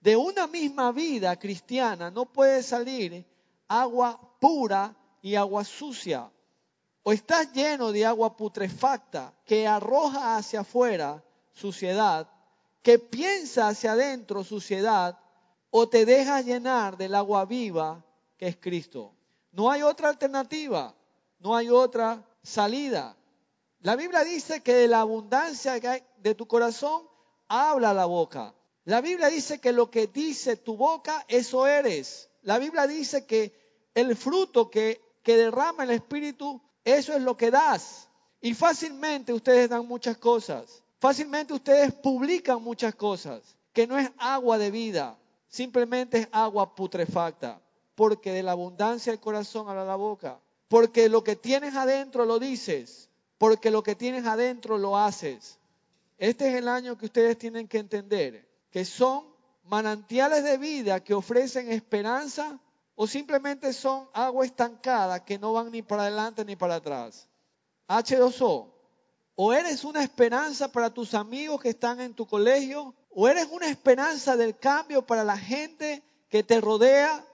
De una misma vida cristiana no puede salir agua pura y agua sucia. O estás lleno de agua putrefacta que arroja hacia afuera suciedad, que piensa hacia adentro suciedad, o te dejas llenar del agua viva que es Cristo. No hay otra alternativa, no hay otra salida. La Biblia dice que de la abundancia de tu corazón habla la boca. La Biblia dice que lo que dice tu boca, eso eres. La Biblia dice que el fruto que, derrama el Espíritu, eso es lo que das. Y fácilmente ustedes dan muchas cosas. Fácilmente ustedes publican muchas cosas, que no es agua de vida, simplemente es agua putrefacta, porque de la abundancia del corazón habla la boca, porque lo que tienes adentro lo dices, porque lo que tienes adentro lo haces. Este es el año que ustedes tienen que entender que son manantiales de vida que ofrecen esperanza o simplemente son agua estancada que no van ni para adelante ni para atrás. H2O. O eres una esperanza para tus amigos que están en tu colegio, o eres una esperanza del cambio para la gente que te rodea,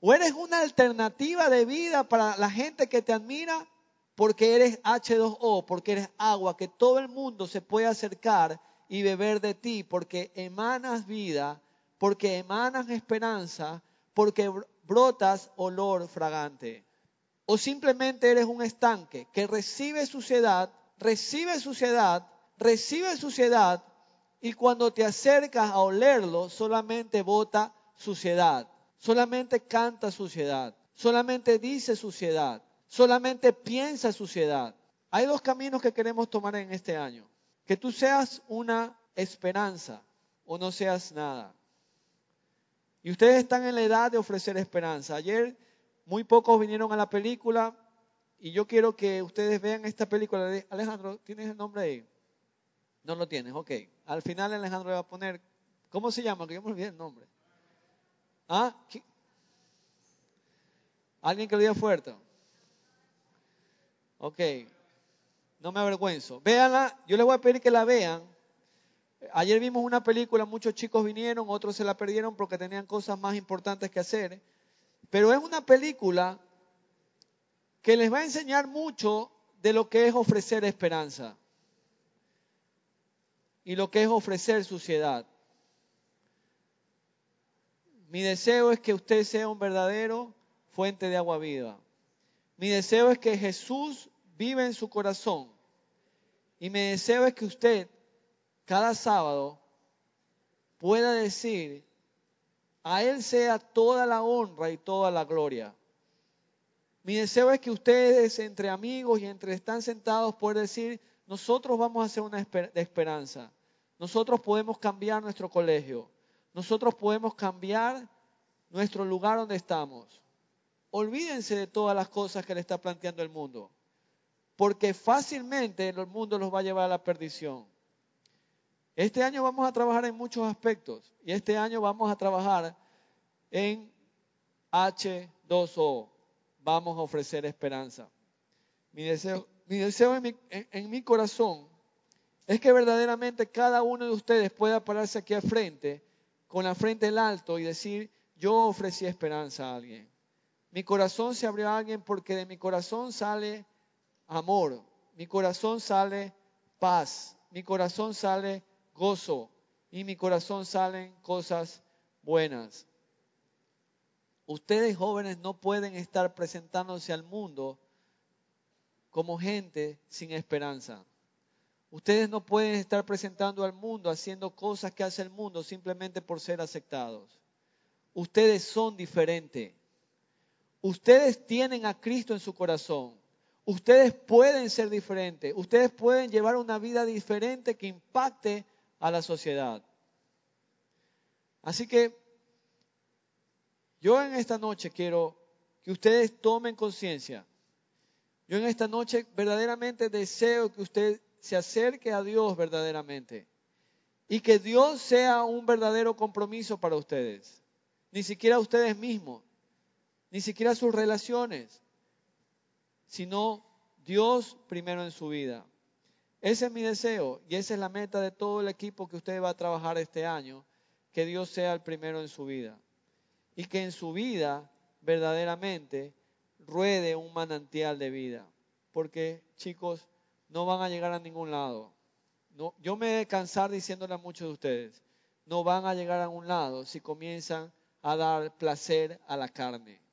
o eres una alternativa de vida para la gente que te admira, porque eres H2O, porque eres agua, que todo el mundo se puede acercar y beber de ti, porque emanas vida, porque emanas esperanza, porque brotas olor fragante. O simplemente eres un estanque que recibe suciedad, recibe suciedad, recibe suciedad, y cuando te acercas a olerlo, solamente bota suciedad, solamente canta suciedad, solamente dice suciedad solamente piensa suciedad. Hay dos caminos que queremos tomar en este año. Que tú seas una esperanza o no seas nada. Y ustedes están en la edad de ofrecer esperanza. Ayer muy pocos vinieron a la película y yo quiero que ustedes vean esta película. Alejandro, ¿tienes el nombre ahí? No lo tienes, ok. Al final Alejandro le va a poner, ¿cómo se llama? Que yo me olvidé el nombre. ¿Ah? ¿Alguien que lo diga fuerte? Ok, no me avergüenzo. Véanla, yo les voy a pedir que la vean. Ayer vimos una película, muchos chicos vinieron, otros se la perdieron porque tenían cosas más importantes que hacer. Pero es una película que les va a enseñar mucho de lo que es ofrecer esperanza y lo que es ofrecer suciedad. Mi deseo es que usted sea un verdadero fuente de agua viva. Mi deseo es que Jesús vive en su corazón. Y mi deseo es que usted cada sábado pueda decir, a Él sea toda la honra y toda la gloria. Mi deseo es que ustedes entre amigos y entre están sentados puedan decir, nosotros vamos a hacer una de esperanza. Nosotros podemos cambiar nuestro colegio. Nosotros podemos cambiar nuestro lugar donde estamos. Olvídense de todas las cosas que le está planteando el mundo porque fácilmente el mundo los va a llevar a la perdición. Este año vamos a trabajar en muchos aspectos y este año vamos a trabajar en H2O. Vamos a ofrecer esperanza. Mi deseo, mi deseo en, mi, en mi corazón es que verdaderamente cada uno de ustedes pueda pararse aquí al frente, con la frente en alto y decir, yo ofrecí esperanza a alguien. Mi corazón se abrió a alguien porque de mi corazón sale amor, mi corazón sale paz, mi corazón sale gozo y mi corazón salen cosas buenas. Ustedes jóvenes no pueden estar presentándose al mundo como gente sin esperanza. Ustedes no pueden estar presentando al mundo haciendo cosas que hace el mundo simplemente por ser aceptados. Ustedes son diferentes. Ustedes tienen a Cristo en su corazón. Ustedes pueden ser diferentes, ustedes pueden llevar una vida diferente que impacte a la sociedad. Así que yo en esta noche quiero que ustedes tomen conciencia. Yo en esta noche verdaderamente deseo que usted se acerque a Dios verdaderamente y que Dios sea un verdadero compromiso para ustedes. Ni siquiera ustedes mismos, ni siquiera sus relaciones, sino Dios primero en su vida. Ese es mi deseo y esa es la meta de todo el equipo que usted va a trabajar este año, que Dios sea el primero en su vida y que en su vida verdaderamente ruede un manantial de vida. Porque, chicos, no van a llegar a ningún lado. Yo me he cansar diciéndole a muchos de ustedes, no van a llegar a un lado si comienzan a dar placer a la carne.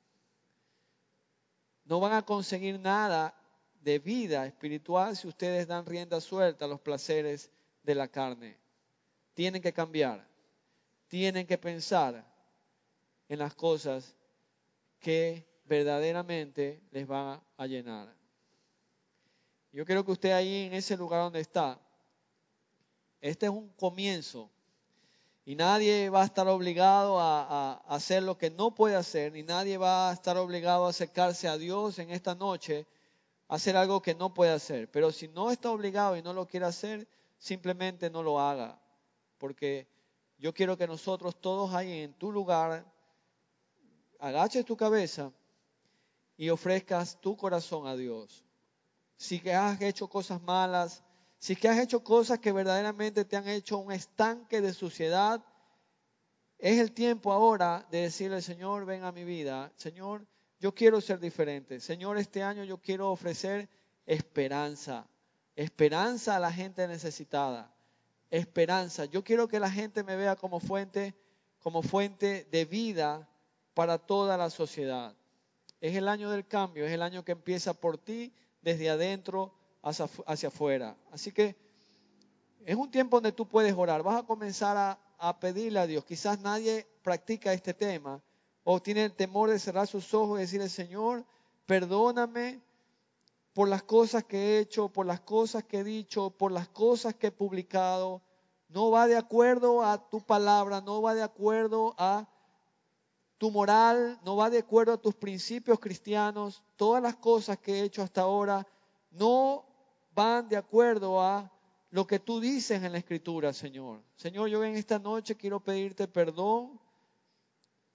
No van a conseguir nada de vida espiritual si ustedes dan rienda suelta a los placeres de la carne. Tienen que cambiar, tienen que pensar en las cosas que verdaderamente les van a llenar. Yo quiero que usted ahí en ese lugar donde está, este es un comienzo y nadie va a estar obligado a, hacer lo que no puede hacer, ni nadie va a estar obligado a acercarse a Dios en esta noche a hacer algo que no puede hacer. Pero si no está obligado y no lo quiere hacer, simplemente no lo haga. Porque yo quiero que nosotros todos ahí en tu lugar agaches tu cabeza y ofrezcas tu corazón a Dios. Si has hecho cosas malas, si que has hecho cosas que verdaderamente te han hecho un estanque de suciedad, es el tiempo ahora de decirle, Señor, ven a mi vida. Señor, yo quiero ser diferente. Señor, este año yo quiero ofrecer esperanza. Esperanza a la gente necesitada. Esperanza. Yo quiero que la gente me vea como fuente, como fuente de vida para toda la sociedad. Es el año del cambio, es el año que empieza por ti desde adentro hacia, hacia afuera. Así que es un tiempo donde tú puedes orar. Vas a comenzar a, a pedirle a Dios. Quizás nadie practica este tema o tiene el temor de cerrar sus ojos y decirle, Señor, perdóname por las cosas que he hecho, por las cosas que he dicho, por las cosas que he publicado. No va de acuerdo a tu palabra, no va de acuerdo a tu moral no va de acuerdo a tus principios cristianos, todas las cosas que he hecho hasta ahora no van de acuerdo a lo que tú dices en la escritura, Señor. Señor, yo en esta noche quiero pedirte perdón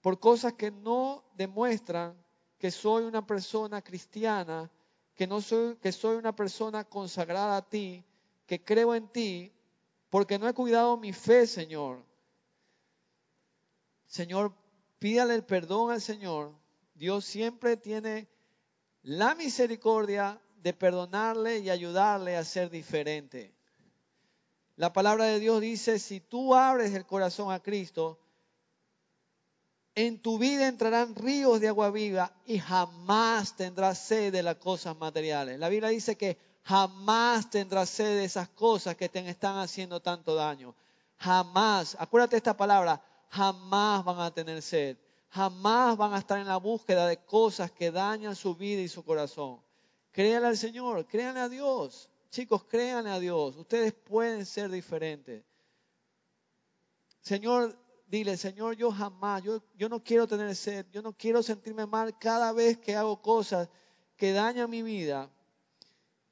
por cosas que no demuestran que soy una persona cristiana, que no soy que soy una persona consagrada a ti, que creo en ti, porque no he cuidado mi fe, Señor. Señor, pídale el perdón al Señor. Dios siempre tiene la misericordia de perdonarle y ayudarle a ser diferente. La palabra de Dios dice, si tú abres el corazón a Cristo, en tu vida entrarán ríos de agua viva y jamás tendrás sed de las cosas materiales. La Biblia dice que jamás tendrás sed de esas cosas que te están haciendo tanto daño. Jamás. Acuérdate esta palabra, jamás van a tener sed, jamás van a estar en la búsqueda de cosas que dañan su vida y su corazón. Créanle al Señor, créanle a Dios. Chicos, créanle a Dios. Ustedes pueden ser diferentes. Señor, dile, Señor, yo jamás, yo, yo no quiero tener sed, yo no quiero sentirme mal cada vez que hago cosas que dañan mi vida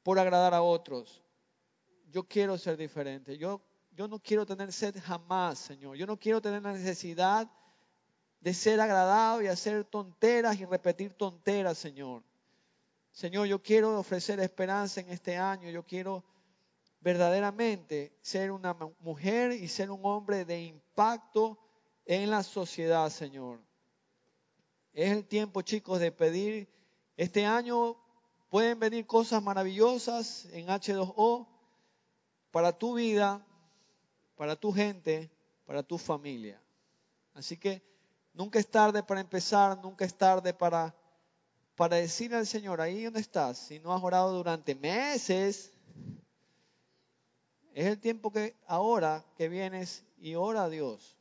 por agradar a otros. Yo quiero ser diferente. Yo yo no quiero tener sed jamás, Señor. Yo no quiero tener la necesidad de ser agradado y hacer tonteras y repetir tonteras, Señor. Señor, yo quiero ofrecer esperanza en este año. Yo quiero verdaderamente ser una mujer y ser un hombre de impacto en la sociedad, Señor. Es el tiempo, chicos, de pedir. Este año pueden venir cosas maravillosas en H2O para tu vida, para tu gente, para tu familia. Así que nunca es tarde para empezar, nunca es tarde para, para decirle al Señor, ahí donde estás, si no has orado durante meses, es el tiempo que ahora que vienes y ora a Dios.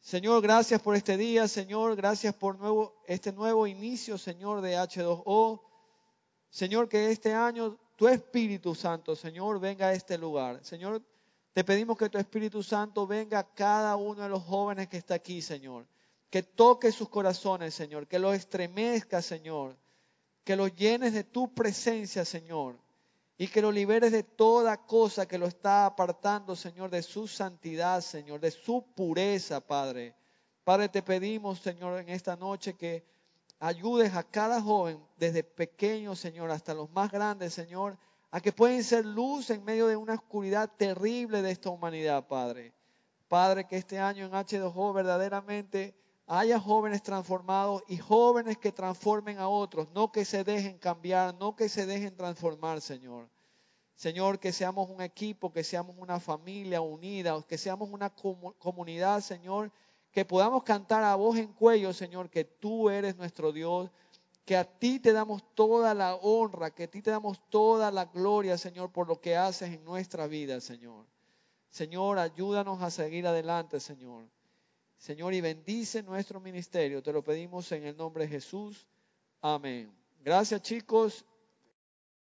Señor, gracias por este día, Señor, gracias por nuevo, este nuevo inicio, Señor, de H2O. Señor, que este año tu Espíritu Santo, Señor, venga a este lugar. Señor, te pedimos que tu Espíritu Santo venga a cada uno de los jóvenes que está aquí, Señor. Que toque sus corazones, Señor. Que los estremezca, Señor. Que los llenes de tu presencia, Señor. Y que lo liberes de toda cosa que lo está apartando, Señor, de su santidad, Señor, de su pureza, Padre. Padre, te pedimos, Señor, en esta noche que ayudes a cada joven, desde pequeño, Señor, hasta los más grandes, Señor, a que pueden ser luz en medio de una oscuridad terrible de esta humanidad, Padre. Padre, que este año en H2O verdaderamente haya jóvenes transformados y jóvenes que transformen a otros, no que se dejen cambiar, no que se dejen transformar, Señor. Señor, que seamos un equipo, que seamos una familia unida, que seamos una comunidad, Señor, que podamos cantar a voz en cuello, Señor, que tú eres nuestro Dios, que a ti te damos toda la honra, que a ti te damos toda la gloria, Señor, por lo que haces en nuestra vida, Señor. Señor, ayúdanos a seguir adelante, Señor. Señor, y bendice nuestro ministerio. Te lo pedimos en el nombre de Jesús. Amén. Gracias, chicos.